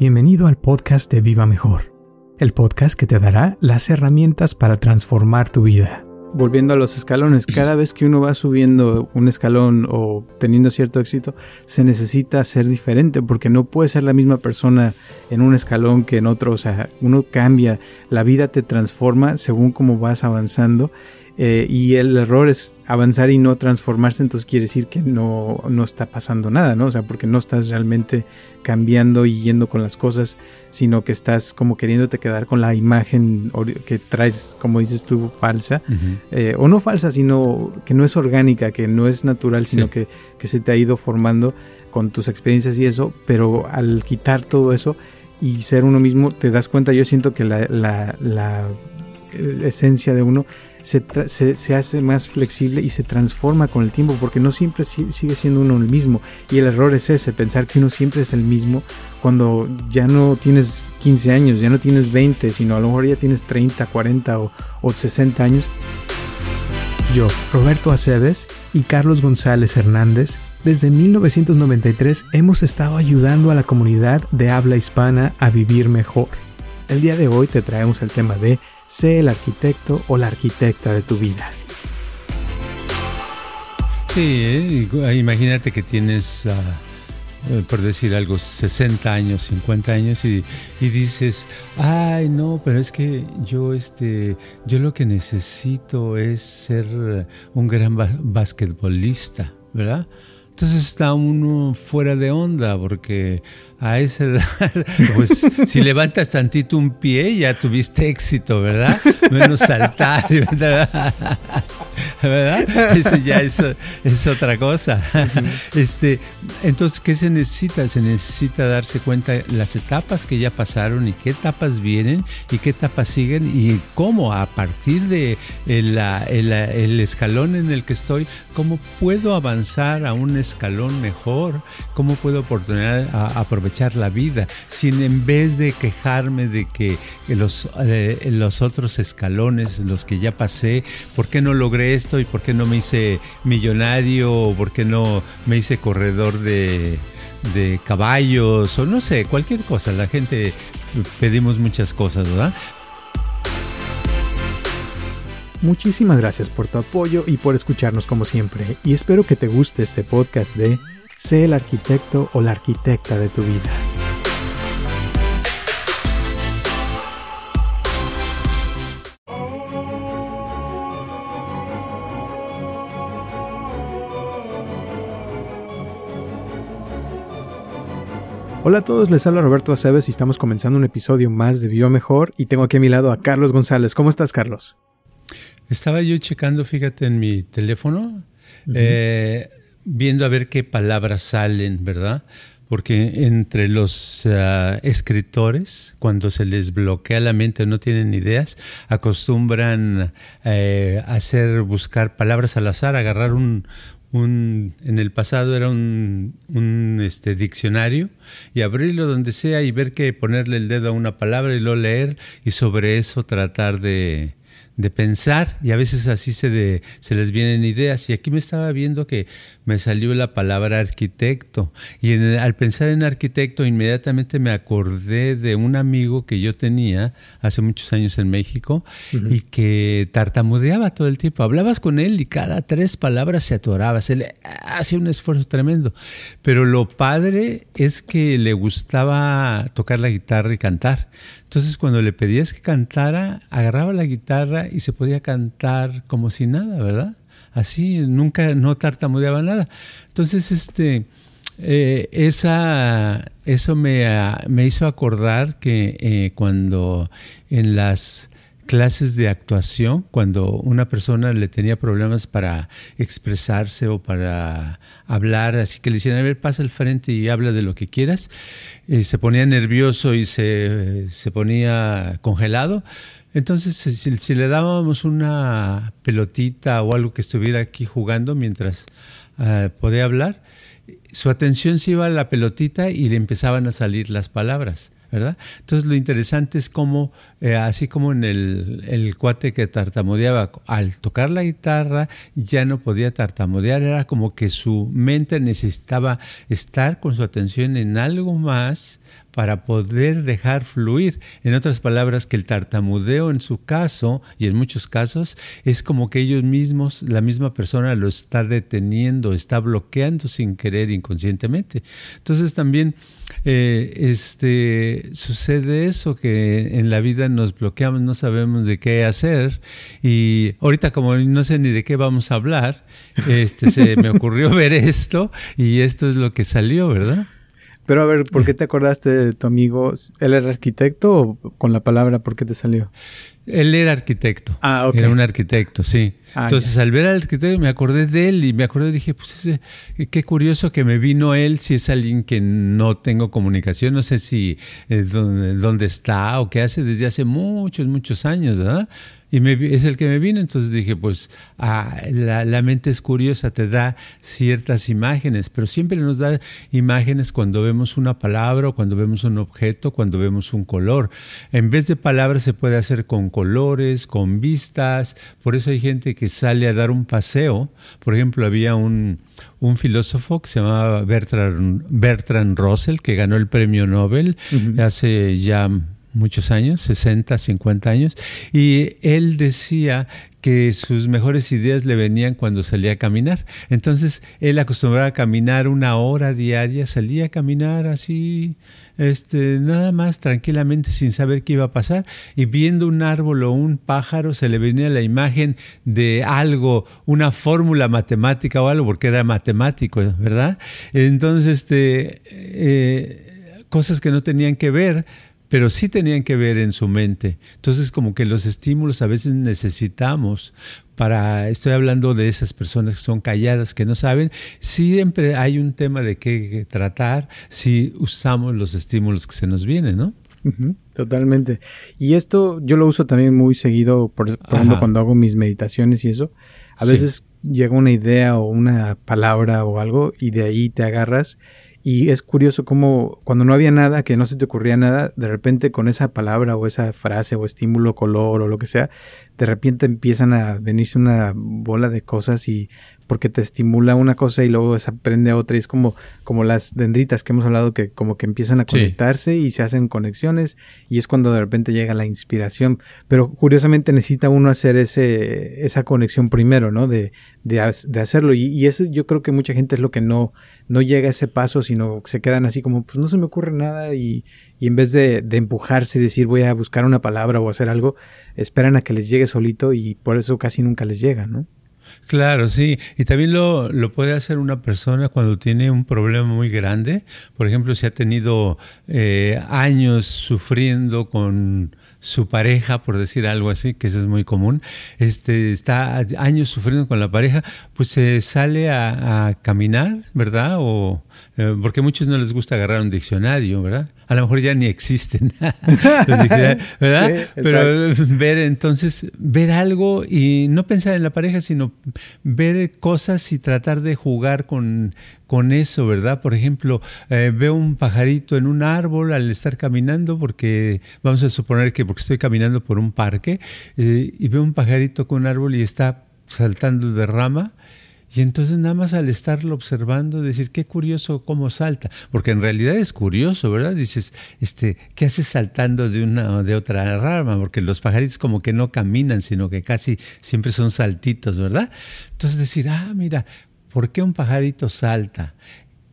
Bienvenido al podcast de Viva Mejor, el podcast que te dará las herramientas para transformar tu vida. Volviendo a los escalones, cada vez que uno va subiendo un escalón o teniendo cierto éxito, se necesita ser diferente porque no puede ser la misma persona en un escalón que en otro. O sea, uno cambia, la vida te transforma según cómo vas avanzando eh, y el error es avanzar y no transformarse, entonces quiere decir que no, no está pasando nada, ¿no? O sea, porque no estás realmente cambiando y yendo con las cosas, sino que estás como queriéndote quedar con la imagen que traes, como dices tú, falsa, eh, o no falsa, sino que no es orgánica, que no es natural, sino que, que se te ha ido formando con tus experiencias y eso, pero al quitar todo eso y ser uno mismo, te das cuenta, yo siento que la, la, la eh, esencia de uno se, se, hace más flexible y se transforma con el tiempo porque no siempre sigue siendo uno el mismo y el error es ese, pensar que uno siempre es el mismo cuando ya no tienes 15 años, ya no tienes 20, sino a lo mejor ya tienes 30, 40 o, o 60 años. Yo, Roberto Aceves y Carlos González Hernández, desde 1993 hemos estado ayudando a la comunidad de habla hispana a vivir mejor. El día de hoy te traemos el tema de sé el arquitecto o la arquitecta de tu vida. Sí, eh, imagínate que tienes, ah, eh, por decir algo, 60 años, 50 años y, dices, ay no, pero es que yo, este, yo lo que necesito es ser un gran basquetbolista, ¿verdad? Entonces está uno fuera de onda porque a esa edad, pues si levantas tantito un pie ya tuviste éxito, ¿verdad? Menos saltar, ¿verdad? ¿verdad? Eso ya es, otra cosa. Este, entonces, ¿qué se necesita? Se necesita darse cuenta las etapas que ya pasaron y qué etapas vienen y qué etapas siguen y cómo a partir de el, el, escalón en el que estoy, cómo puedo avanzar a un escalón mejor, cómo puedo oportunidad a, aprovechar la vida, sin en vez de quejarme de que los, eh, los otros escalones, los que ya pasé, ¿por qué no logré esto y por qué no me hice millonario o por qué no me hice corredor de, de caballos o no sé, cualquier cosa. La gente pedimos muchas cosas, ¿verdad? Muchísimas gracias por tu apoyo y por escucharnos como siempre. Y espero que te guste este podcast de Sé el arquitecto o la arquitecta de tu vida. Hola a todos, les habla Roberto Aceves y estamos comenzando un episodio más de Viva Mejor y tengo aquí a mi lado a Carlos González. ¿Cómo estás, Carlos? Estaba yo checando, fíjate, en mi teléfono, eh, viendo a ver qué palabras salen, ¿verdad? Porque entre los ah, escritores, cuando se les bloquea la mente, no tienen ideas, acostumbran eh, hacer, buscar palabras al azar, agarrar un, en el pasado era un, un este, diccionario y abrirlo donde sea y ver que ponerle el dedo a una palabra y lo leer y sobre eso tratar de, de pensar y a veces así se, de, se les vienen ideas. Y aquí me estaba viendo que me salió la palabra arquitecto y al pensar en arquitecto inmediatamente me acordé de un amigo que yo tenía hace muchos años en México y que tartamudeaba todo el tiempo. Hablabas con él y cada tres palabras se atoraba, se le hacía un esfuerzo tremendo. Pero lo padre es que le gustaba tocar la guitarra y cantar. Entonces cuando le pedías que cantara, agarraba la guitarra y se podía cantar como si nada, ¿verdad? Así, nunca, no tartamudeaba nada. Entonces, este, eh, esa, eso me, ah, me, hizo acordar que eh, cuando en las clases de actuación, cuando una persona le tenía problemas para expresarse o para hablar, así que le decían, a ver, pasa al frente y habla de lo que quieras, eh, se ponía nervioso y se, se ponía congelado. Entonces, si, le dábamos una pelotita o algo que estuviera aquí jugando mientras uh, podía hablar, su atención se iba a la pelotita y le empezaban a salir las palabras ¿verdad? Entonces lo interesante es cómo, eh, así como en el, el, cuate que tartamudeaba, al tocar la guitarra ya no podía tartamudear, era como que su mente necesitaba estar con su atención en algo más para poder dejar fluir. En otras palabras, que el tartamudeo en su caso, y en muchos casos, es como que ellos mismos, la misma persona lo está deteniendo, está bloqueando sin querer inconscientemente. Entonces también eh, este, sucede eso, que en la vida nos bloqueamos, no sabemos de qué hacer, y ahorita como no sé ni de qué vamos a hablar, este, se me ocurrió ver esto, y esto es lo que salió, ¿verdad? Pero a ver, ¿por qué te acordaste de tu amigo? ¿Él era arquitecto o con la palabra por qué te salió? Él era arquitecto. Ah, ok. Era un arquitecto, sí. Ah, Entonces, al ver al arquitecto, me acordé de él y me acordé, dije, pues ese, qué curioso que me vino él, si es alguien que no tengo comunicación, no sé si eh, dónde, dónde, está o qué hace desde hace muchos, muchos años, ¿verdad? Y me, es el que me vino, entonces dije, pues ah, la, la, mente es curiosa, te da ciertas imágenes, pero siempre nos da imágenes cuando vemos una palabra o cuando vemos un objeto, cuando vemos un color. En vez de palabras se puede hacer con colores, con vistas, por eso hay gente que sale a dar un paseo. Por ejemplo, había un, un filósofo que se llamaba Bertrand, Bertrand Russell, que ganó el premio Nobel hace ya muchos años, 60, 50 años, y él decía que sus mejores ideas le venían cuando salía a caminar. Entonces él acostumbraba a caminar una hora diaria, salía a caminar así, este, nada más tranquilamente sin saber qué iba a pasar y viendo un árbol o un pájaro se le venía la imagen de algo, una fórmula matemática o algo, porque era matemático, ¿verdad? Entonces, este, eh, cosas que no tenían que ver pero sí tenían que ver en su mente. Entonces, como que los estímulos a veces necesitamos para, estoy hablando de esas personas que son calladas, que no saben, siempre hay un tema de qué tratar si usamos los estímulos que se nos vienen, ¿no? totalmente. Y esto yo lo uso también muy seguido, por, ejemplo, cuando hago mis meditaciones y eso. A veces llega una idea o una palabra o algo y de ahí te agarras y es curioso cómo cuando no había nada, que no se te ocurría nada, de repente con esa palabra o esa frase o estímulo, color o lo que sea, de repente empiezan a venirse una bola de cosas y porque te estimula una cosa y luego se aprende a otra. Y es como, como las dendritas que hemos hablado que como que empiezan a conectarse y se hacen conexiones y es cuando de repente llega la inspiración. Pero curiosamente necesita uno hacer ese, esa conexión primero, ¿no? De, de, hacerlo. Y, y, eso yo creo que mucha gente es lo que no, no llega a ese paso, sino que se quedan así como, pues no se me ocurre nada y, y en vez de, de empujarse y decir voy a buscar una palabra o hacer algo, esperan a que les llegue solito y por eso casi nunca les llega, ¿no? Claro, sí. Y también lo, lo, puede hacer una persona cuando tiene un problema muy grande. Por ejemplo, si ha tenido eh, años sufriendo con su pareja, por decir algo así, que eso es muy común, este, está años sufriendo con la pareja, pues se sale a, a caminar, ¿verdad? O eh, porque a muchos no les gusta agarrar un diccionario, ¿verdad? A lo mejor ya ni existen, ¿verdad? Pero ver entonces, ver algo y no pensar en la pareja, sino ver cosas y tratar de jugar con, con eso, ¿verdad? Por ejemplo, eh, veo un pajarito en un árbol al estar caminando, porque vamos a suponer que porque estoy caminando por un parque eh, y veo un pajarito con un árbol y está saltando de rama y entonces nada más al estarlo observando, decir, qué curioso cómo salta, porque en realidad es curioso, ¿verdad? Dices, este, ¿qué hace saltando de una o de otra rama? Porque los pajaritos como que no caminan, sino que casi siempre son saltitos, ¿verdad? Entonces decir, ah, mira, ¿por qué un pajarito salta?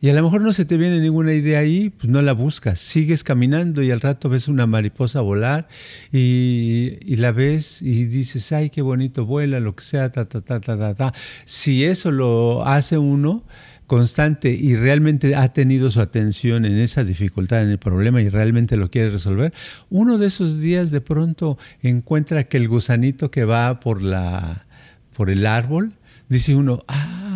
Y a lo mejor no se te viene ninguna idea ahí, pues no la buscas. Sigues caminando y al rato ves una mariposa volar y, la ves y dices, ay, qué bonito vuela, lo que sea, ta, ta, ta, ta, ta, ta. Si eso lo hace uno constante y realmente ha tenido su atención en esa dificultad, en el problema y realmente lo quiere resolver, uno de esos días de pronto encuentra que el gusanito que va por, la, por el árbol, dice uno, ah,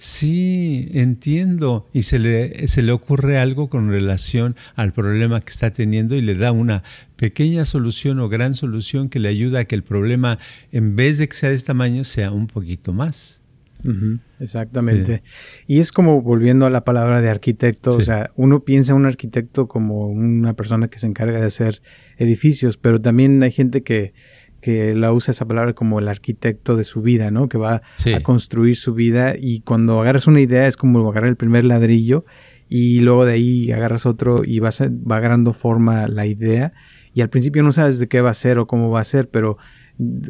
Sí, entiendo. Y se le, se le ocurre algo con relación al problema que está teniendo y le da una pequeña solución o gran solución que le ayuda a que el problema, en vez de que sea de este tamaño, sea un poquito más. exactamente. Y es como volviendo a la palabra de arquitecto, o sea, uno piensa en un arquitecto como una persona que se encarga de hacer edificios, pero también hay gente que, que la usa esa palabra como el arquitecto de su vida, ¿no? Que va a construir su vida y cuando agarras una idea es como agarrar el primer ladrillo y luego de ahí agarras otro y vas va agarrando forma la idea y al principio no sabes de qué va a ser o cómo va a ser, pero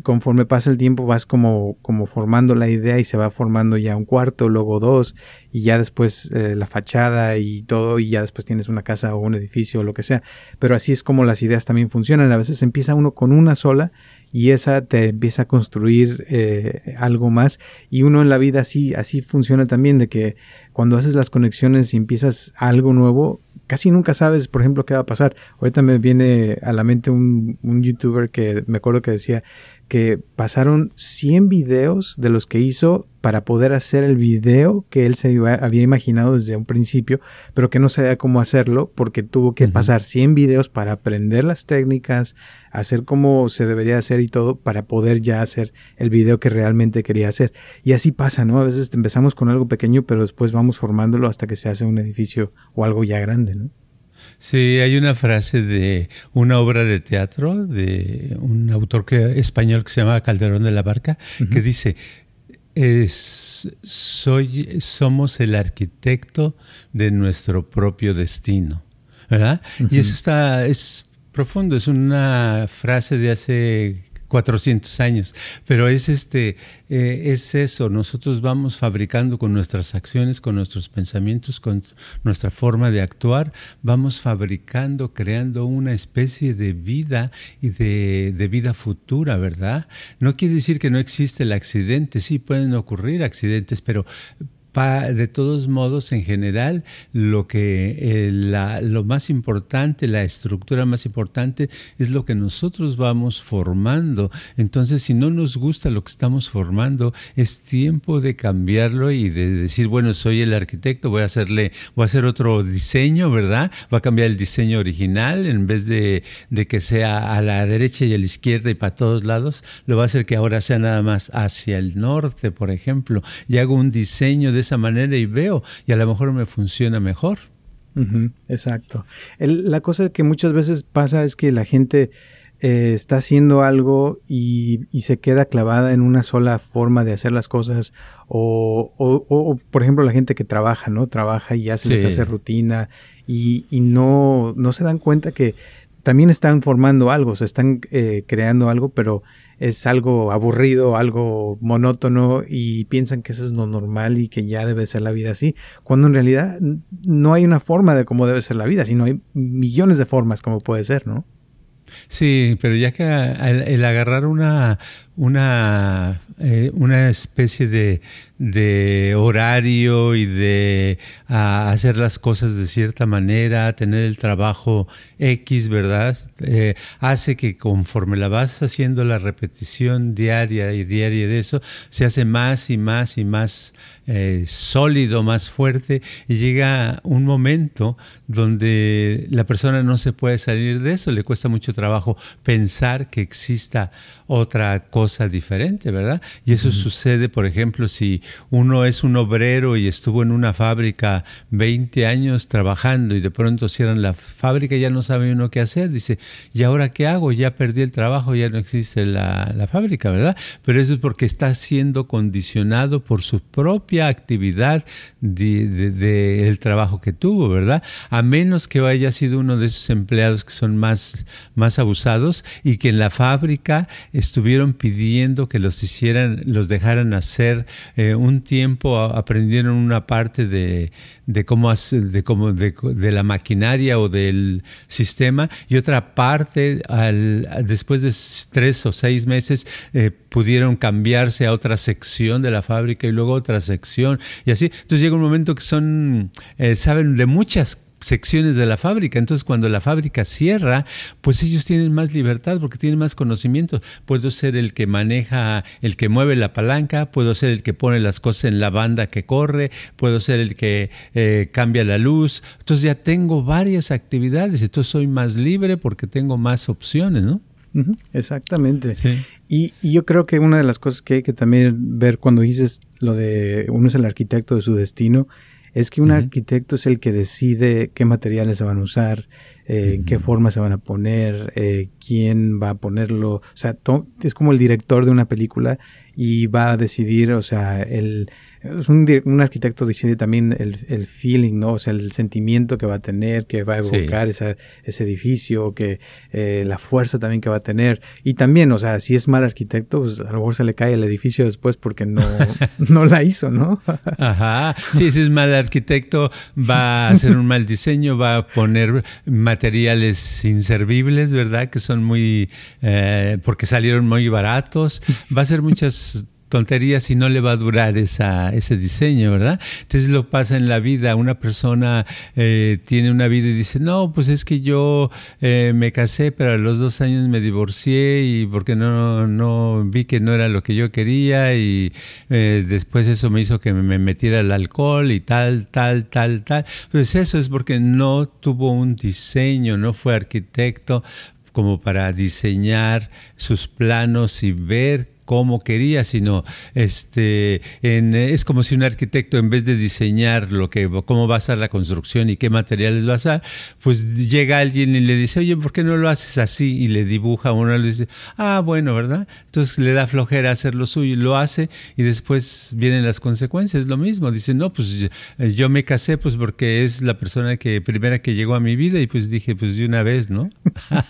conforme pasa el tiempo vas como, como formando la idea y se va formando ya un cuarto, luego dos, y ya después eh, la fachada y todo, y ya después tienes una casa o un edificio o lo que sea. Pero así es como las ideas también funcionan. A veces empieza uno con una sola y esa te empieza a construir eh, algo más. Y uno en la vida así, así funciona también, de que cuando haces las conexiones y empiezas algo nuevo, casi nunca sabes, por ejemplo, qué va a pasar. Ahorita me viene a la mente un, un youtuber que me acuerdo que decía que pasaron 100 videos de los que hizo para poder hacer el video que él se había imaginado desde un principio, pero que no sabía cómo hacerlo porque tuvo que pasar 100 videos para aprender las técnicas, hacer como se debería hacer y todo para poder ya hacer el video que realmente quería hacer. Y así pasa, ¿no? A veces empezamos con algo pequeño, pero después vamos formándolo hasta que se hace un edificio o algo ya grande, ¿no? Sí, hay una frase de una obra de teatro de un autor que, español que se llama Calderón de la Barca, que dice, es, soy, somos el arquitecto de nuestro propio destino, ¿verdad? Y eso está, es profundo, es una frase de hace 400 años, pero es este, eh, es eso, nosotros vamos fabricando con nuestras acciones, con nuestros pensamientos, con nuestra forma de actuar, vamos fabricando, creando una especie de vida y de, de vida futura, ¿verdad? No quiere decir que no existe el accidente, sí pueden ocurrir accidentes, pero de todos modos, en general, lo que eh, la, lo más importante, la estructura más importante, es lo que nosotros vamos formando. Entonces, si no nos gusta lo que estamos formando, es tiempo de cambiarlo y de decir, bueno, soy el arquitecto, voy a hacerle, voy a hacer otro diseño, ¿verdad? Va a cambiar el diseño original en vez de, de que sea a la derecha y a la izquierda y para todos lados, lo va a hacer que ahora sea nada más hacia el norte, por ejemplo, y hago un diseño de esa manera y veo y a lo mejor me funciona mejor. exacto. la cosa que muchas veces pasa es que la gente eh, está haciendo algo y, se queda clavada en una sola forma de hacer las cosas o, o, por ejemplo la gente que trabaja, ¿no? Trabaja y les hace rutina y, y, no, no se dan cuenta que también están formando algo, se están eh, creando algo, pero es algo aburrido, algo monótono y piensan que eso es lo normal y que ya debe ser la vida así, cuando en realidad no hay una forma de cómo debe ser la vida, sino hay millones de formas como puede ser, ¿no? Sí, pero ya que el, agarrar una, una, eh, una especie de, de, horario y de hacer las cosas de cierta manera, tener el trabajo X, ¿verdad? Eh, hace que conforme la vas haciendo la repetición diaria y diaria de eso, se hace más y más y más eh, sólido, más fuerte y llega un momento donde la persona no se puede salir de eso, le cuesta mucho trabajo pensar que exista otra cosa diferente, ¿verdad? Y eso sucede, por ejemplo, si uno es un obrero y estuvo en una fábrica 20 años trabajando y de pronto cierran la fábrica y ya no sabe uno qué hacer, dice, ¿y ahora qué hago? Ya perdí el trabajo, ya no existe la, la fábrica, ¿verdad? Pero eso es porque está siendo condicionado por su propia actividad del de, trabajo que tuvo, ¿verdad? A menos que haya sido uno de esos empleados que son más, más abusados y que en la fábrica estuvieron pidiendo que los hicieran, los dejaran hacer eh, un tiempo, aprendieron una parte de, de cómo, de, cómo de, la maquinaria o del sistema y otra parte al, después de tres o seis meses eh, pudieron cambiarse a otra sección de la fábrica y luego otra sección y así. Entonces llega un momento que son, eh, saben de muchas secciones de la fábrica. Entonces, cuando la fábrica cierra, pues ellos tienen más libertad porque tienen más conocimiento. Puedo ser el que maneja, el que mueve la palanca, puedo ser el que pone las cosas en la banda que corre, puedo ser el que eh, cambia la luz. Entonces ya tengo varias actividades, entonces soy más libre porque tengo más opciones, ¿no? exactamente. Y, yo creo que una de las cosas que hay que también ver cuando dices lo de uno es el arquitecto de su destino, es que un arquitecto es el que decide qué materiales se van a usar, eh, en qué forma se van a poner, eh, quién va a ponerlo. O sea, es como el director de una película y va a decidir, o sea, el, es un, un, arquitecto decide también el, el, feeling, ¿no? O sea, el sentimiento que va a tener, que va a evocar ese edificio, que eh, la fuerza también que va a tener. Y también, o sea, si es mal arquitecto, pues a lo mejor se le cae el edificio después porque no, no la hizo, ¿no? Ajá. Sí, si es mal arquitecto, va a hacer un mal diseño, va a poner materiales inservibles, ¿verdad? Que son muy, eh, porque salieron muy baratos. Va a hacer muchas tonterías y no le va a durar esa, ese diseño, ¿verdad? Entonces lo pasa en la vida. Una persona eh, tiene una vida y dice, no, pues es que yo eh, me casé, pero a los dos años me divorcié y porque no, no vi que no era lo que yo quería y eh, después eso me hizo que me metiera el alcohol y tal, tal, tal, tal. Pues eso es porque no tuvo un diseño, no fue arquitecto como para diseñar sus planos y ver como quería, sino este, es como si un arquitecto en vez de diseñar lo que, cómo va a ser la construcción y qué materiales va a ser, pues llega alguien y le dice, oye, ¿por qué no lo haces así? Y le dibuja uno y le dice, ah, bueno, ¿verdad? Entonces le da flojera hacer lo suyo lo hace y después vienen las consecuencias, lo mismo. Dice, no, pues yo me casé pues porque es la persona que primera que llegó a mi vida y pues dije, pues de una vez, ¿no?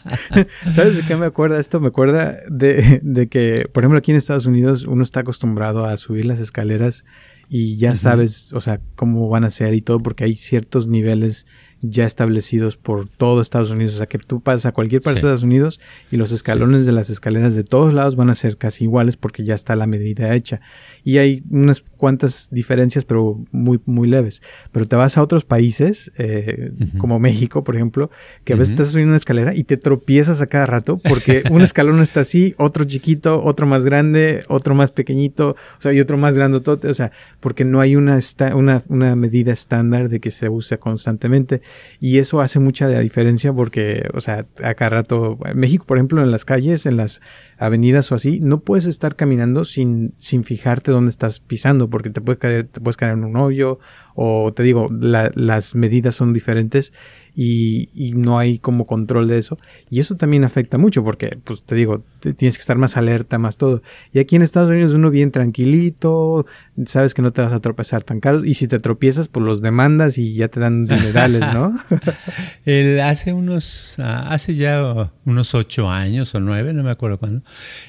¿Sabes de qué me acuerda esto? Me acuerda de, de que, por ejemplo, aquí en Estados Unidos uno está acostumbrado a subir las escaleras y ya sabes, o sea, cómo van a ser y todo, porque hay ciertos niveles ya establecidos por todo Estados Unidos. O sea, que tú pasas a cualquier parte de Estados Unidos y los escalones de las escaleras de todos lados van a ser casi iguales porque ya está la medida hecha. Y hay unas cuantas diferencias, pero muy, muy leves. Pero te vas a otros países, eh, como México, por ejemplo, que a veces estás subiendo una escalera y te tropiezas a cada rato porque un escalón está así, otro chiquito, otro más grande, otro más pequeñito, o sea, y otro más grandotote, o sea, porque no hay una, una, una medida estándar de que se use constantemente. Y eso hace mucha diferencia porque, o sea, a cada rato, en México, por ejemplo, en las calles, en las avenidas o así, no puedes estar caminando sin, sin fijarte dónde estás pisando porque te puedes caer, te puedes caer en un hoyo o te digo, las medidas son diferentes y, no hay como control de eso. Y eso también afecta mucho porque, pues te digo, tienes que estar más alerta, más todo. Y aquí en Estados Unidos uno bien tranquilito, sabes que no te vas a tropezar tan caro y si te tropiezas, pues los demandas y ya te dan dinerales, ¿no? El, hace unos, ah, hace ya unos ocho años o nueve, no me acuerdo cuándo,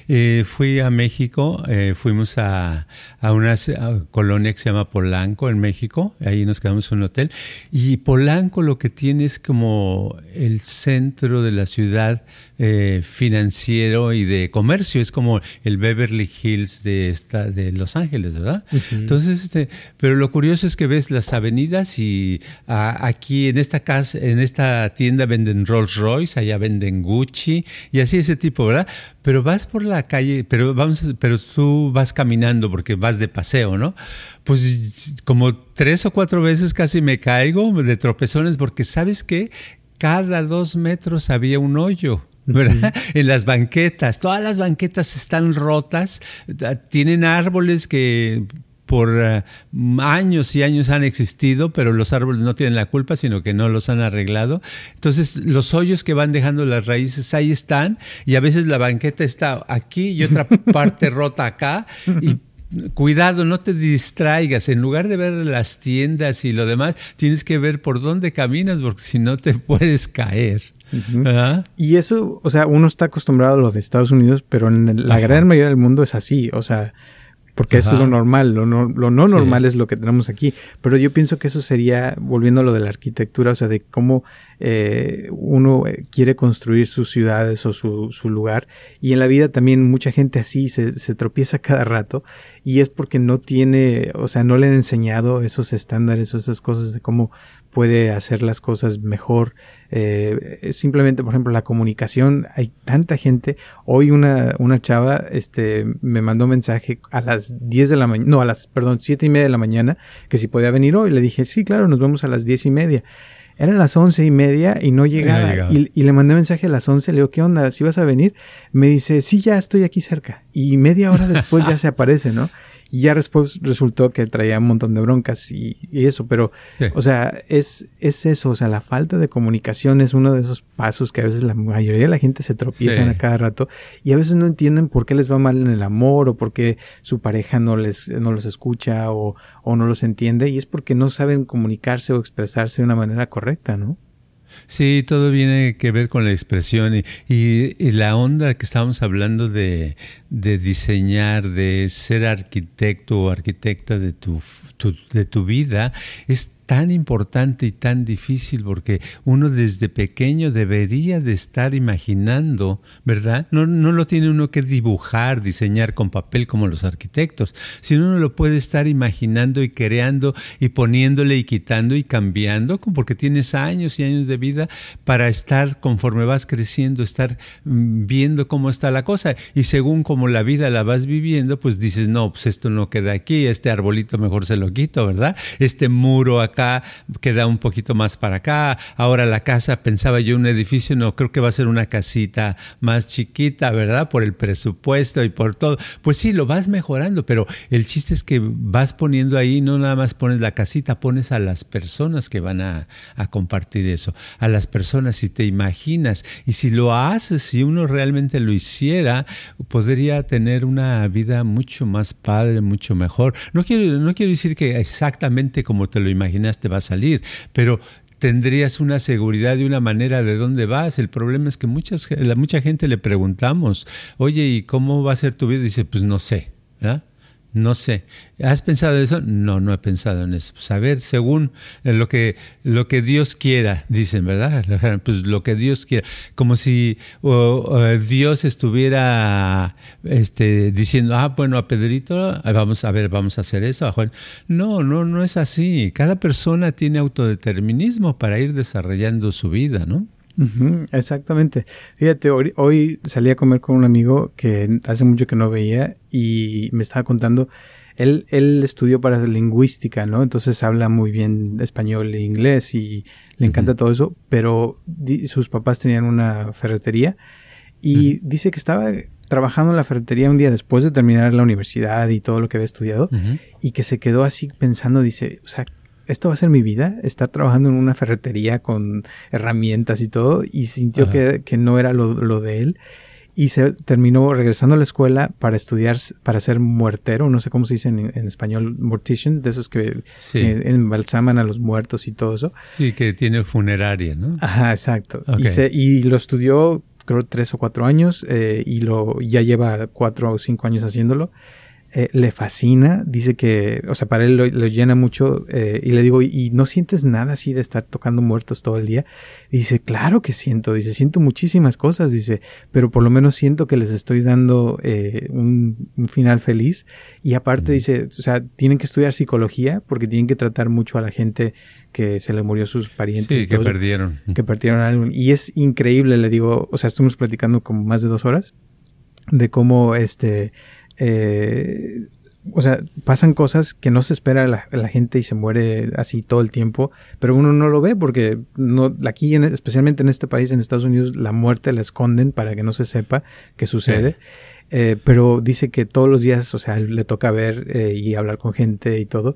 eh, fui a México, eh, fuimos a, a una colonia que se llama Polanco en México, ahí nos quedamos en un hotel, y Polanco lo que tiene es como el centro de la ciudad eh, financiero y de comercio, es como el Beverly Hills de, esta, de Los Ángeles, ¿verdad? Entonces, este, pero lo curioso es que ves las avenidas y aquí en esta casa, en esta tienda venden Rolls Royce, allá venden Gucci y así ese tipo, ¿verdad? Pero vas por la calle, pero vamos, pero tú vas caminando porque vas de paseo, ¿no? Pues como tres o cuatro veces casi me caigo de tropezones porque sabes que cada dos metros había un hoyo. ¿verdad? En las banquetas, todas las banquetas están rotas, tienen árboles que por eh, años y años han existido, pero los árboles no tienen la culpa, sino que no los han arreglado. Entonces, los hoyos que van dejando las raíces ahí están, y a veces la banqueta está aquí y otra parte rota acá, y cuidado, no te distraigas. En lugar de ver las tiendas y lo demás, tienes que ver por dónde caminas, porque si no te puedes caer. Y eso, o sea, uno está acostumbrado a lo de Estados Unidos, pero en la gran mayoría del mundo es así. O sea, porque es lo normal, lo no, lo no normal es lo que tenemos aquí. Pero yo pienso que eso sería, volviendo a lo de la arquitectura, o sea, de cómo eh, uno eh, quiere construir sus ciudades o su, su, lugar. Y en la vida también mucha gente así se, se, tropieza cada rato y es porque no tiene, o sea, no le han enseñado esos estándares o esas cosas de cómo puede hacer las cosas mejor. Eh, simplemente, por ejemplo, la comunicación. Hay tanta gente. Hoy una, una chava este, me mandó un mensaje a las 10 de la mañana, no, a las, perdón, siete y media de la mañana, que si podía venir hoy. Le dije, sí, claro, nos vemos a las diez y media. Eran las once y media y no llegaba. Y, y, le mandé mensaje a las once, le digo, ¿qué onda? ¿Si vas a venir? Me dice, sí, ya estoy aquí cerca. Y media hora después ya se aparece, ¿no? Y ya después resultó que traía un montón de broncas y, eso, pero, o sea, es, es eso, o sea, la falta de comunicación es uno de esos pasos que a veces la mayoría de la gente se tropieza a cada rato y a veces no entienden por qué les va mal en el amor o por qué su pareja no les, no los escucha o, o no los entiende y es porque no saben comunicarse o expresarse de una manera correcta, ¿no? Sí, todo viene que ver con la expresión y, y, la onda que estábamos hablando de, de, diseñar, de ser arquitecto o arquitecta de tu, tu, de tu vida, es tan importante y tan difícil porque uno desde pequeño debería de estar imaginando, ¿verdad? No, no lo tiene uno que dibujar, diseñar con papel como los arquitectos, sino uno lo puede estar imaginando y creando y poniéndole y quitando y cambiando, porque tienes años y años de vida para estar conforme vas creciendo, estar mm, viendo cómo está la cosa y según como la vida la vas viviendo, pues dices, no, pues esto no queda aquí, este arbolito mejor se lo quito, ¿verdad? Este muro acá queda un poquito más para acá. Ahora la casa, pensaba yo un edificio, no, creo que va a ser una casita más chiquita, ¿verdad? Por el presupuesto y por todo. Pues sí, lo vas mejorando, pero el chiste es que vas poniendo ahí, no nada más pones la casita, pones a las personas que van a, a compartir eso, a las personas, si te imaginas, y si lo haces, si uno realmente lo hiciera, podría tener una vida mucho más padre, mucho mejor. No quiero, no quiero decir que exactamente como te lo imaginas, te va a salir, pero tendrías una seguridad de una manera de dónde vas. El problema es que muchas, mucha gente le preguntamos, oye, ¿y cómo va a ser tu vida? dice, pues no sé. No sé. ¿Has pensado en eso? No, no he pensado en eso. Saber pues, según lo que, lo que Dios quiera, dicen, ¿verdad? Pues lo que Dios quiera. Como si Dios estuviera este, diciendo, ah, bueno, a Pedrito, vamos a ver, vamos a hacer eso, a Juan. No, no, no es así. Cada persona tiene autodeterminismo para ir desarrollando su vida, ¿no? Exactamente. Fíjate, hoy, salí a comer con un amigo que hace mucho que no veía y me estaba contando, él, él estudió para lingüística, ¿no? Entonces habla muy bien español e inglés y le encanta todo eso, pero sus papás tenían una ferretería y dice que estaba trabajando en la ferretería un día después de terminar la universidad y todo lo que había estudiado y que se quedó así pensando, dice, o sea, esto va a ser mi vida, estar trabajando en una ferretería con herramientas y todo, y sintió que, que, no era lo, lo, de él. Y se terminó regresando a la escuela para estudiar, para ser muertero, no sé cómo se dice en, español, mortician, de esos que, embalsaman a los muertos y todo eso. Sí, que tiene funeraria, ¿no? Ajá, exacto. Y, se, y lo estudió, creo, tres o cuatro años, eh, y lo ya lleva cuatro o cinco años haciéndolo. Eh, le fascina, dice que, o sea, para él lo, llena mucho eh, y le digo, ¿y no sientes nada así de estar tocando muertos todo el día? dice, claro que siento, dice, siento muchísimas cosas, dice, pero por lo menos siento que les estoy dando eh, un, final feliz y aparte dice, o sea, tienen que estudiar psicología porque tienen que tratar mucho a la gente que se le murió sus parientes. Sí, que perdieron. Que perdieron algo. Y es increíble, le digo, o sea, estuvimos platicando como más de dos horas de cómo este eh, o sea, pasan cosas que no se espera la, gente y se muere así todo el tiempo, pero uno no lo ve porque no, aquí, especialmente en este país, en Estados Unidos, la muerte la esconden para que no se sepa qué sucede. Eh, pero dice que todos los días, o sea, le toca ver eh, y hablar con gente y todo.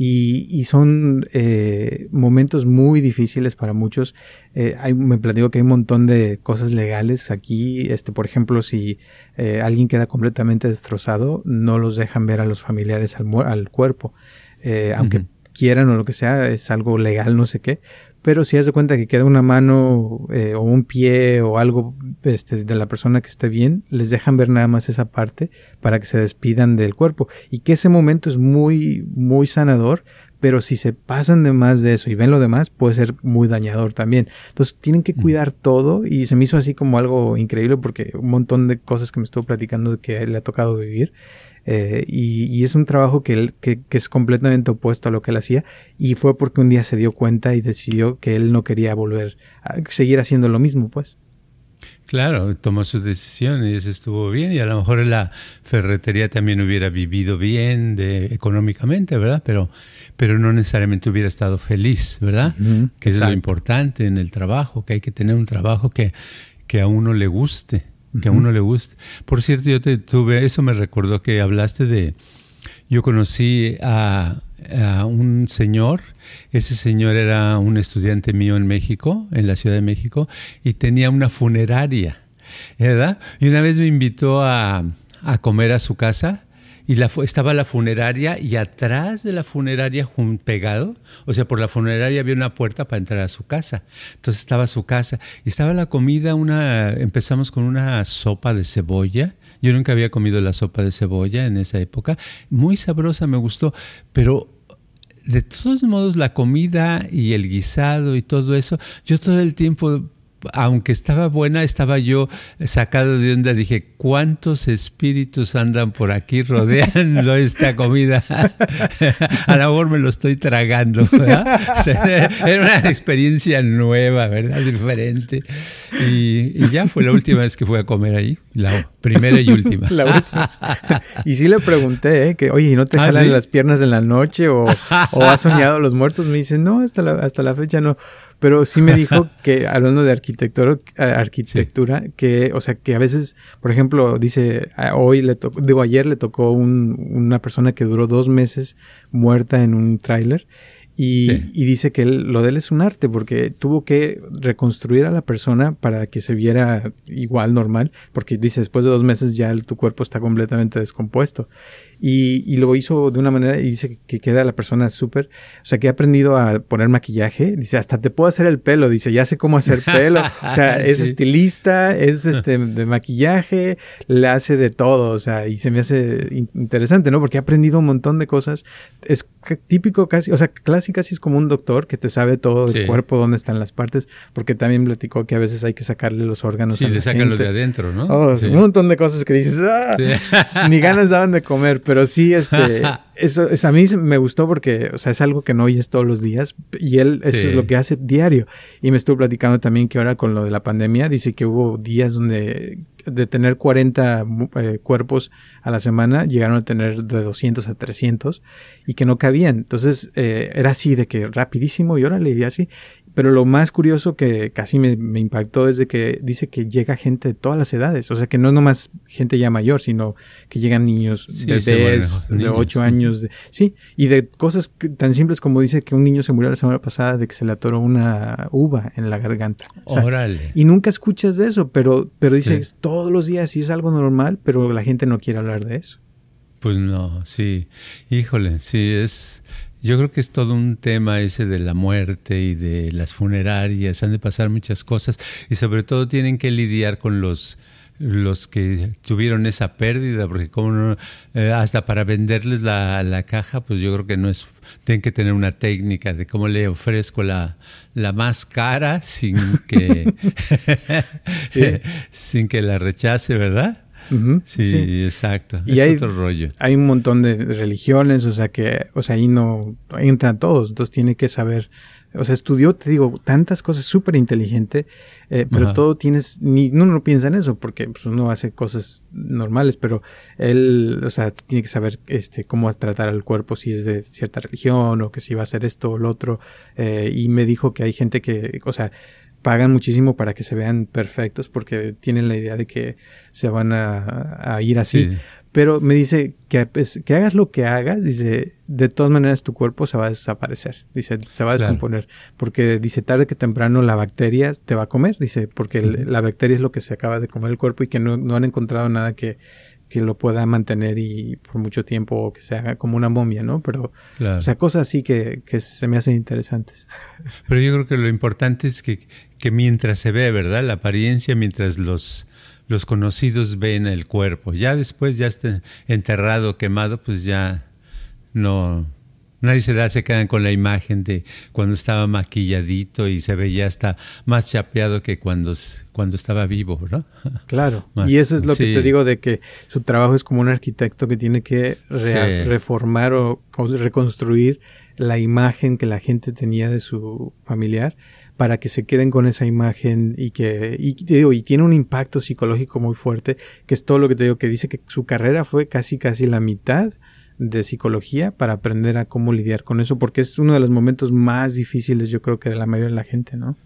Y, y son eh, momentos muy difíciles para muchos. Eh, hay, me platico que hay un montón de cosas legales aquí. Este, por ejemplo, si eh, alguien queda completamente destrozado, no los dejan ver a los familiares al, al cuerpo. Eh, aunque quieran o lo que sea, es algo legal, no sé qué. Pero si has de cuenta que queda una mano eh, o un pie o algo este, de la persona que esté bien, les dejan ver nada más esa parte para que se despidan del cuerpo. Y que ese momento es muy, muy sanador, pero si se pasan de más de eso y ven lo demás, puede ser muy dañador también. Entonces tienen que cuidar todo y se me hizo así como algo increíble porque un montón de cosas que me estuvo platicando que le ha tocado vivir. Eh, y, es un trabajo que, él, que, es completamente opuesto a lo que él hacía y fue porque un día se dio cuenta y decidió que él no quería volver a seguir haciendo lo mismo, pues. Claro, tomó sus decisiones y eso estuvo bien y a lo mejor la ferretería también hubiera vivido bien de, económicamente, ¿verdad? Pero, pero no necesariamente hubiera estado feliz, ¿verdad? que es lo importante en el trabajo, que hay que tener un trabajo que, que a uno le guste, que a uno le guste. Por cierto, yo te tuve, eso me recordó que hablaste de, yo conocí a, a un señor, ese señor era un estudiante mío en México, en la Ciudad de México, y tenía una funeraria, ¿verdad? Y una vez me invitó a, comer a su casa y la, estaba la funeraria y atrás de la funeraria pegado, o sea, por la funeraria había una puerta para entrar a su casa. Entonces estaba su casa y estaba la comida, una empezamos con una sopa de cebolla. Yo nunca había comido la sopa de cebolla en esa época, muy sabrosa, me gustó, pero de todos modos la comida y el guisado y todo eso, yo todo el tiempo aunque estaba buena, estaba yo sacado de onda. Dije, ¿cuántos espíritus andan por aquí rodeando esta comida? A lo mejor me lo estoy tragando. Era una experiencia nueva, ¿verdad? Diferente. Y, ya fue la última vez que fui a comer ahí. La primera y última. La última. Y sí le pregunté, ¿eh? Que, oye, ¿y no te ¿Ah, jalan las piernas en la noche o, o has soñado los muertos? Me dice, no, hasta la, hasta la fecha no. Pero sí me dijo que, hablando de arquitectura, arquitectura que, o sea, que a veces, por ejemplo, dice, hoy le tocó, digo, ayer le tocó un, una persona que duró dos meses muerta en un tráiler y, y, dice que lo de él es un arte porque tuvo que reconstruir a la persona para que se viera igual normal, porque dice después de dos meses ya tu cuerpo está completamente descompuesto. Y, y, lo hizo de una manera y dice que queda la persona súper, o sea, que ha aprendido a poner maquillaje, dice, hasta te puedo hacer el pelo, dice, ya sé cómo hacer pelo, o sea, es estilista, es este de maquillaje, le hace de todo, o sea, y se me hace interesante, ¿no? Porque ha aprendido un montón de cosas, es típico casi, o sea, casi casi es como un doctor que te sabe todo del cuerpo, dónde están las partes, porque también platicó que a veces hay que sacarle los órganos. Sí, le sacan los de adentro, ¿no? Oh, un montón de cosas que dices, ah, ni ganas daban de comer, pero sí, este, eso, a mí me gustó porque, o sea, es algo que no oyes todos los días y él, eso es lo que hace diario. Y me estuvo platicando también que ahora con lo de la pandemia, dice que hubo días donde de tener 40 eh, cuerpos a la semana, llegaron a tener de 200 a 300 y que no cabían. Entonces, eh, era así de que rapidísimo y ahora leía así. Pero lo más curioso que casi me, impactó es de que dice que llega gente de todas las edades. O sea, que no es nomás gente ya mayor, sino que llegan niños, bebés de 8 años. sí, y de cosas tan simples como dice que un niño se murió la semana pasada de que se le atoró una uva en la garganta. y nunca escuchas de eso, pero, pero dices todos los días y es algo normal, pero la gente no quiere hablar de eso. Pues no, sí. Híjole, sí, es yo creo que es todo un tema ese de la muerte y de las funerarias, han de pasar muchas cosas y sobre todo tienen que lidiar con los los que tuvieron esa pérdida, porque como eh, hasta para venderles la, la, caja, pues yo creo que no es, tienen que tener una técnica de cómo le ofrezco la, la más cara sin que, sin que la rechace, ¿verdad? Sí, exacto. Y hay, otro rollo. Hay un montón de religiones, o sea que, o sea, ahí no entran todos, entonces tiene que saber, o sea, estudió, te digo, tantas cosas, súper inteligente, eh, pero todo tienes, ni uno no piensa en eso, porque pues, uno hace cosas normales, pero él, o sea, tiene que saber este cómo tratar al cuerpo, si es de cierta religión, o que si va a hacer esto o lo otro, eh, y me dijo que hay gente que, o sea, pagan muchísimo para que se vean perfectos porque tienen la idea de que se van a, ir así. Pero me dice que, pues, que hagas lo que hagas, dice, de todas maneras tu cuerpo se va a desaparecer, dice, se va a descomponer, porque dice, tarde que temprano la bacteria te va a comer, dice, porque la bacteria es lo que se acaba de comer el cuerpo y que no, no han encontrado nada que, que lo pueda mantener y por mucho tiempo o que se haga como una momia, ¿no? Pero, o sea, cosas así que, que, se me hacen interesantes. Pero yo creo que lo importante es que, que mientras se ve, ¿verdad? La apariencia, mientras los, los conocidos ven el cuerpo, ya después ya esté enterrado, quemado, pues ya no, Nadie se da, se quedan con la imagen de cuando estaba maquilladito y se veía hasta más chapeado que cuando, cuando estaba vivo, ¿no? Claro. y eso es lo que te digo de que su trabajo es como un arquitecto que tiene que reformar o reconstruir la imagen que la gente tenía de su familiar para que se queden con esa imagen y que, y, digo, y tiene un impacto psicológico muy fuerte, que es todo lo que te digo, que dice que su carrera fue casi casi la mitad de psicología para aprender a cómo lidiar con eso, porque es uno de los momentos más difíciles, yo creo que de la mayoría de la gente, ¿no?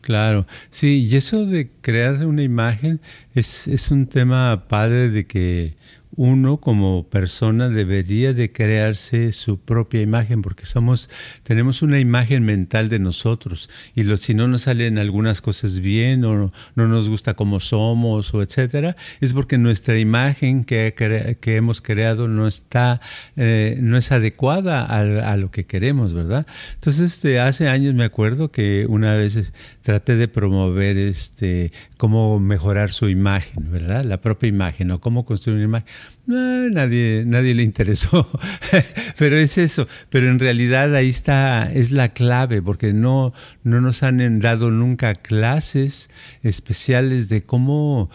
Claro, sí, y eso de crear una imagen es, es un tema padre de que uno como persona debería de crearse su propia imagen porque somos tenemos una imagen mental de nosotros y lo, si no nos salen algunas cosas bien o no, nos gusta como somos o etcétera es porque nuestra imagen que, que hemos creado no está eh, no es adecuada a, lo que queremos verdad entonces este, hace años me acuerdo que una vez traté de promover este cómo mejorar su imagen verdad la propia imagen o cómo construir una imagen nadie, nadie le interesó, pero es eso. Pero en realidad ahí está, es la clave, porque no, no nos han dado nunca clases especiales de cómo,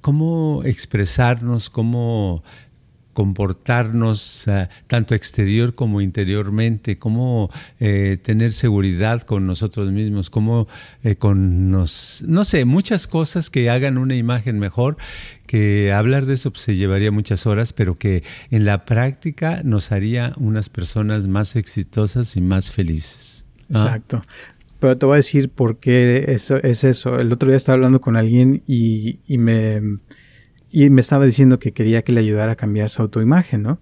cómo expresarnos, cómo comportarnos eh, tanto exterior como interiormente, cómo eh, tener seguridad con nosotros mismos, cómo eh, con nos, no sé, muchas cosas que hagan una imagen mejor, que hablar de eso pues, se llevaría muchas horas, pero que en la práctica nos haría unas personas más exitosas y más felices. Exacto. Pero te voy a decir por qué eso, es eso. El otro día estaba hablando con alguien y, y me y me estaba diciendo que quería que le ayudara a cambiar su autoimagen, ¿no?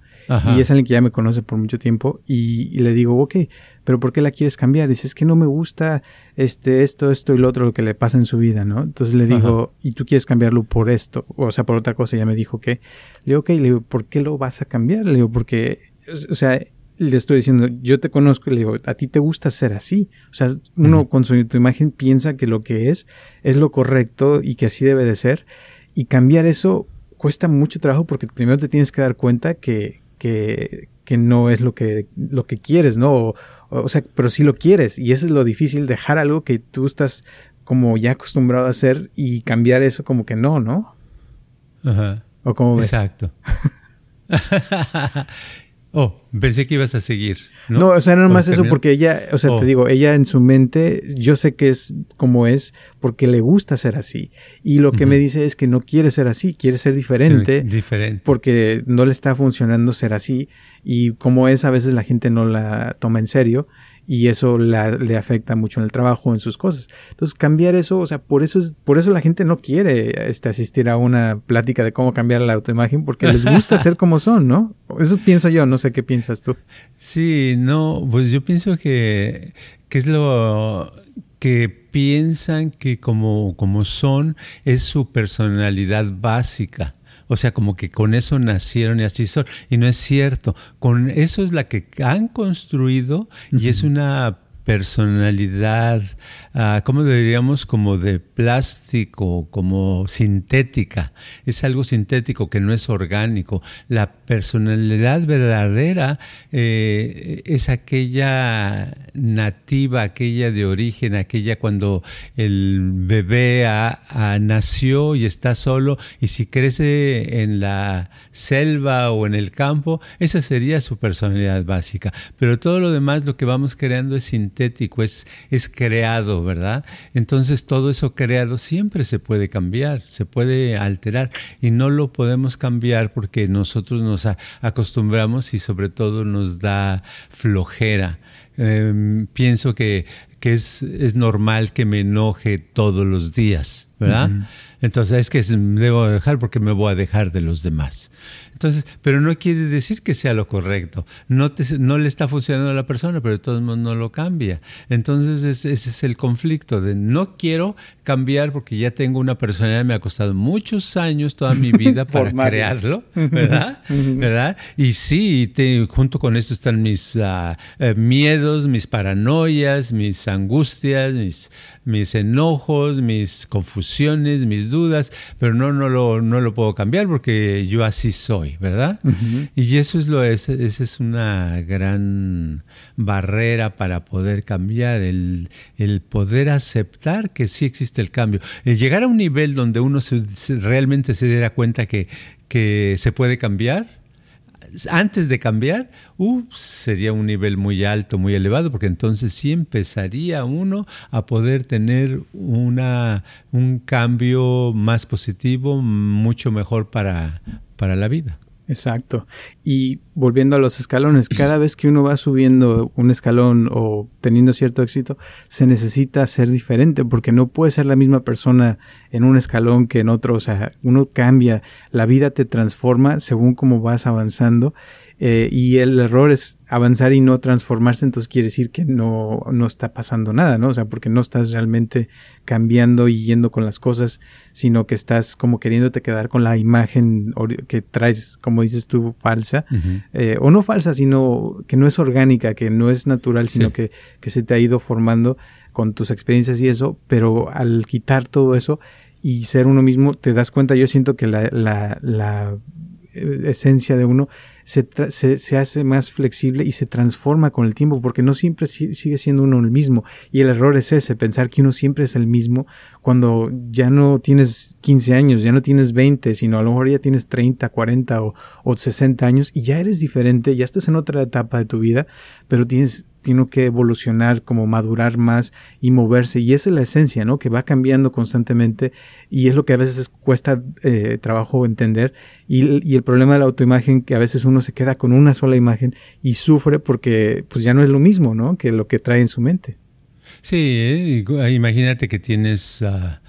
Y es alguien que ya me conoce por mucho tiempo y, le digo, ok, pero ¿por qué la quieres cambiar? Dice, es que no me gusta este, esto, esto y lo otro que le pasa en su vida, ¿no? Entonces le digo, ¿y tú quieres cambiarlo por esto? O sea, por otra cosa. Y ya me dijo que, le digo, ok, le digo, ¿por qué lo vas a cambiar? Le digo, porque, o sea, le estoy diciendo, yo te conozco y le digo, a ti te gusta ser así. O sea, uno con su imagen piensa que lo que es es lo correcto y que así debe de ser. Y cambiar eso cuesta mucho trabajo porque primero te tienes que dar cuenta que, que, que no es lo que, lo que quieres, ¿no? O, sea, pero sí lo quieres. Y eso es lo difícil, dejar algo que tú estás como ya acostumbrado a hacer y cambiar eso como que no, ¿no? Ajá. ¿O como ves? Exacto. Oh, pensé que ibas a seguir. No, no o sea, no más eso porque ella, o sea, te oh. digo, ella en su mente, yo sé que es como es porque le gusta ser así. Y lo que me dice es que no quiere ser así, quiere ser diferente. diferente. Porque no le está funcionando ser así. Y como es, a veces la gente no la toma en serio y eso le afecta mucho en el trabajo, en sus cosas. Entonces, cambiar eso, o sea, por eso es, por eso la gente no quiere este, asistir a una plática de cómo cambiar la autoimagen, porque les gusta ser como son, ¿no? Eso pienso yo, no sé qué piensas tú. Sí, no, pues yo pienso que, que es lo que piensan que como, como son es su personalidad básica. O sea, como que con eso nacieron y así son. Y no es cierto. Con eso es la que han construido y es una personalidad, uh, ¿cómo diríamos? Como de plástico, como sintética. Es algo sintético que no es orgánico. La personalidad verdadera eh, es aquella nativa, aquella de origen, aquella cuando el bebé nació y está solo y si crece en la selva o en el campo, esa sería su personalidad básica. Pero todo lo demás, lo que vamos creando es sintético, es, es creado, ¿verdad? Entonces todo eso creado siempre se puede cambiar, se puede alterar y no lo podemos cambiar porque nosotros nos acostumbramos y sobre todo nos da flojera. Em, pienso que, es, es, normal que me enoje todos los días, ¿verdad? Entonces es que debo dejar porque me voy a dejar de los demás. Entonces, pero no quiere decir que sea lo correcto. No, no le está funcionando a la persona, pero de todos modos no lo cambia. Entonces, ese es el conflicto de no quiero cambiar porque ya tengo una personalidad, me ha costado muchos años, toda mi vida para crearlo, ¿verdad? ¿verdad? Y sí, junto con esto están mis uh, miedos miedos, mis paranoias, mis angustias, mis, mis enojos, mis confusiones, mis dudas, pero no, no, lo, no lo puedo cambiar porque yo así soy, ¿verdad? Y eso es lo, esa es una gran barrera para poder cambiar, el, el, poder aceptar que sí existe el cambio, el llegar a un nivel donde uno realmente se diera cuenta que, que se puede cambiar antes de cambiar, sería un nivel muy alto, muy elevado, porque entonces sí empezaría uno a poder tener una, un cambio más positivo, mucho mejor para, para la vida. Exacto. Y volviendo a los escalones, cada vez que uno va subiendo un escalón o teniendo cierto éxito, se necesita ser diferente porque no puede ser la misma persona en un escalón que en otro. O sea, uno cambia, la vida te transforma según cómo vas avanzando eh, y el error es avanzar y no transformarse, entonces quiere decir que no, no está pasando nada, ¿no? O sea, porque no estás realmente cambiando y yendo con las cosas, sino que estás como queriéndote quedar con la imagen que traes, como dices tú, falsa, eh, o no falsa, sino que no es orgánica, que no es natural, sino que, que se te ha ido formando con tus experiencias y eso, pero al quitar todo eso y ser uno mismo, te das cuenta, yo siento que la, la, la eh, esencia de uno se, se, se, hace más flexible y se transforma con el tiempo, porque no siempre sigue siendo uno el mismo. Y el error es ese, pensar que uno siempre es el mismo cuando ya no tienes 15 años, ya no tienes 20, sino a lo mejor ya tienes 30, 40 o, o 60 años y ya eres diferente, ya estás en otra etapa de tu vida, pero tienes tiene que evolucionar, como madurar más y moverse. Y esa es la esencia, ¿no? Que va cambiando constantemente y es lo que a veces cuesta eh, trabajo entender. Y, y, el problema de la autoimagen, que a veces uno uno se queda con una sola imagen y sufre porque pues ya no es lo mismo, ¿no? Que lo que trae en su mente. Sí, ¿eh? imagínate que tienes, ah,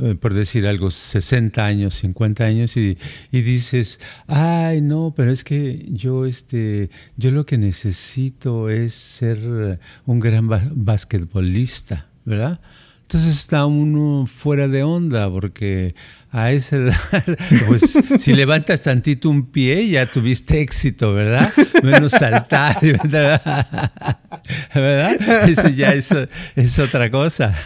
eh, por decir algo, 60 años, 50 años y, y, dices, ay, no, pero es que yo, este, yo lo que necesito es ser un gran basquetbolista, ¿verdad? Entonces está uno fuera de onda porque a esa edad, pues si levantas tantito un pie ya tuviste éxito, ¿verdad? Menos saltar, ¿verdad? ¿verdad? Eso ya es, es otra cosa.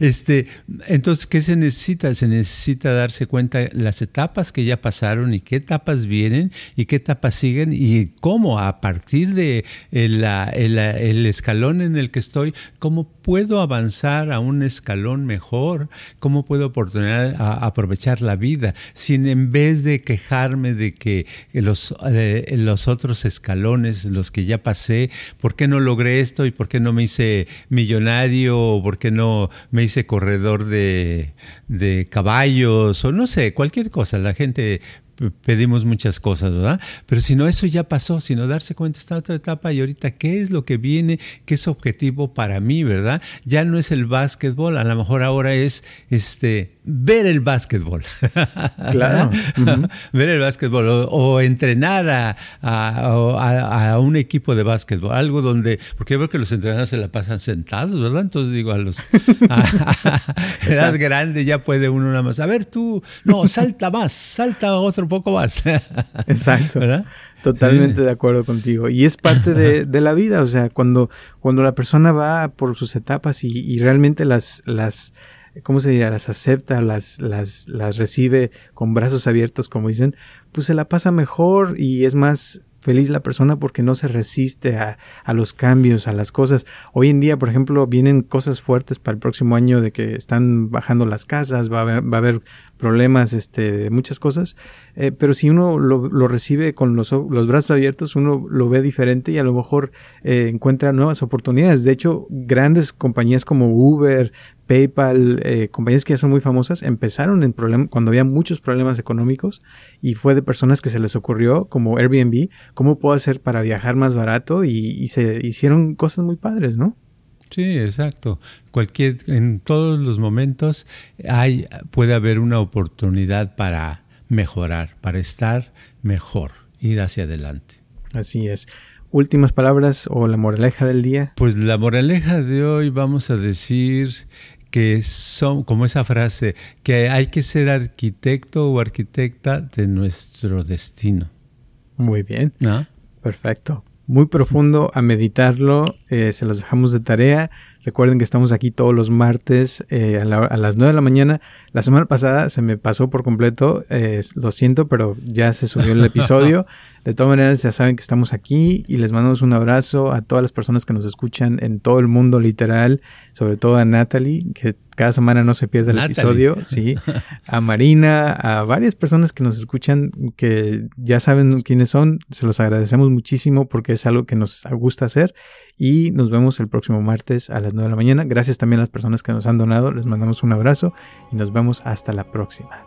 Este, entonces, ¿qué se necesita? Se necesita darse cuenta las etapas que ya pasaron y qué etapas vienen y qué etapas siguen y cómo a partir de el, el, el escalón en el que estoy, cómo puedo avanzar a un escalón mejor, cómo puedo oportunidad a aprovechar echar la vida, sin en vez de quejarme de que los, eh, los otros escalones, los que ya pasé, ¿por qué no logré esto y por qué no me hice millonario o por qué no me hice corredor de, de caballos o no sé, cualquier cosa? La gente pedimos muchas cosas, ¿verdad? Pero si no, eso ya pasó, sino darse cuenta, está otra etapa y ahorita qué es lo que viene, qué es objetivo para mí, ¿verdad? Ya no es el básquetbol, a lo mejor ahora es este ver el básquetbol. Claro. ver el básquetbol o, entrenar a, a, un equipo de básquetbol, algo donde, porque yo veo que los entrenadores se la pasan sentados, ¿verdad? Entonces digo, a los edad grande ya puede uno nada más, a ver tú, no, salta más, salta otro poco más. Exacto. ¿verdad? Totalmente de acuerdo contigo. Y es parte de, de, la vida, o sea, cuando, cuando la persona va por sus etapas y, y realmente las, las, ¿cómo se diría? Las acepta, las, las, las recibe con brazos abiertos, como dicen, pues se la pasa mejor y es más feliz la persona porque no se resiste a, a, los cambios, a las cosas. Hoy en día, por ejemplo, vienen cosas fuertes para el próximo año de que están bajando las casas, va va a haber problemas, este, muchas cosas. Eh, pero si uno lo, recibe con los, los, brazos abiertos, uno lo ve diferente y a lo mejor eh, encuentra nuevas oportunidades. De hecho, grandes compañías como Uber, PayPal, eh, compañías que ya son muy famosas, empezaron en problemas cuando había muchos problemas económicos y fue de personas que se les ocurrió, como Airbnb, cómo puedo hacer para viajar más barato y, y se hicieron cosas muy padres, ¿no? Sí, exacto. Cualquier, en todos los momentos hay, puede haber una oportunidad para mejorar, para estar mejor, ir hacia adelante. Así es últimas palabras o la moraleja del día? Pues la moraleja de hoy vamos a decir que son, como esa frase, que hay que ser arquitecto o arquitecta de nuestro destino. Muy bien. Perfecto. Muy profundo a meditarlo. Eh, se los dejamos de tarea. Recuerden que estamos aquí todos los martes eh, a, las 9 de la mañana. La semana pasada se me pasó por completo. Eh, lo siento, pero ya se subió el episodio. De todas maneras, ya saben que estamos aquí y les mandamos un abrazo a todas las personas que nos escuchan en todo el mundo literal, sobre todo a Natalie, que cada semana no se pierde el episodio, sí, a Marina, a varias personas que nos escuchan que ya saben quiénes son, se los agradecemos muchísimo porque es algo que nos gusta hacer y nos vemos el próximo martes a las 9 de la mañana. Gracias también a las personas que nos han donado, les mandamos un abrazo y nos vemos hasta la próxima.